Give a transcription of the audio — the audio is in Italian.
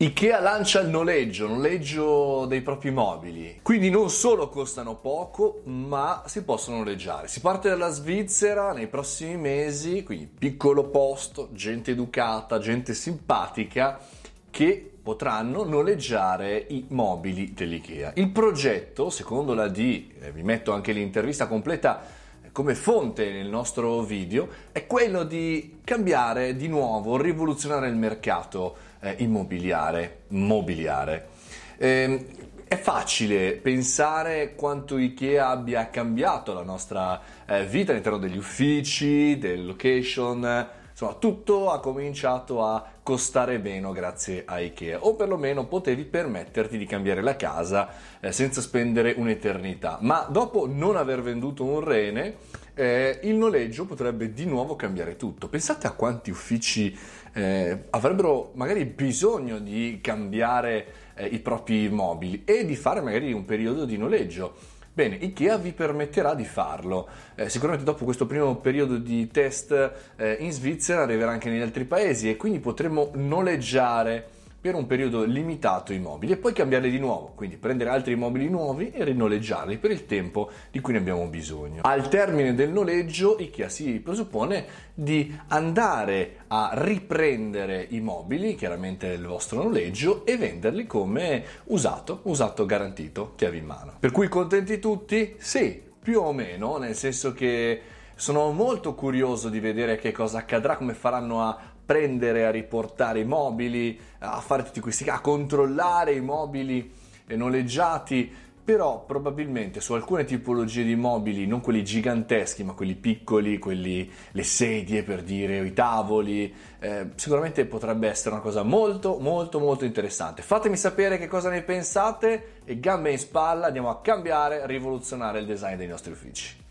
Ikea lancia il noleggio, noleggio dei propri mobili. Quindi non solo costano poco, ma si possono noleggiare. Si parte dalla Svizzera nei prossimi mesi, quindi piccolo posto, gente educata, gente simpatica che potranno noleggiare i mobili dell'IKEA. Il progetto, secondo la D, eh, vi metto anche l'intervista completa come fonte nel nostro video, è quello di cambiare di nuovo, rivoluzionare il mercato eh, immobiliare, mobiliare. Eh, è facile pensare quanto IKEA abbia cambiato la nostra eh, vita all'interno degli uffici, delle location, insomma tutto ha cominciato a costare meno grazie a IKEA o perlomeno potevi permetterti di cambiare la casa eh, senza spendere un'eternità. Ma dopo non aver venduto un rene, eh, il noleggio potrebbe di nuovo cambiare tutto. Pensate a quanti uffici eh, avrebbero magari bisogno di cambiare eh, i propri mobili e di fare magari un periodo di noleggio. Bene, IKEA vi permetterà di farlo. Eh, sicuramente dopo questo primo periodo di test eh, in Svizzera arriverà anche negli altri paesi e quindi potremo noleggiare per un periodo limitato i mobili e poi cambiarli di nuovo, quindi prendere altri mobili nuovi e rinoleggiarli per il tempo di cui ne abbiamo bisogno. Al termine del noleggio IKEA si presuppone di andare a riprendere i mobili, chiaramente il vostro noleggio, e venderli come usato, usato garantito, chiavi in mano. Per cui contenti tutti? Sì, più o meno, nel senso che sono molto curioso di vedere che cosa accadrà, come faranno a prendere, a riportare i mobili, a fare tutti questi, a controllare i mobili noleggiati, però probabilmente su alcune tipologie di mobili, non quelli giganteschi, ma quelli piccoli, quelli, le sedie per dire, o i tavoli, eh, sicuramente potrebbe essere una cosa molto molto molto interessante. Fatemi sapere che cosa ne pensate e gambe in spalla, andiamo a cambiare, rivoluzionare il design dei nostri uffici.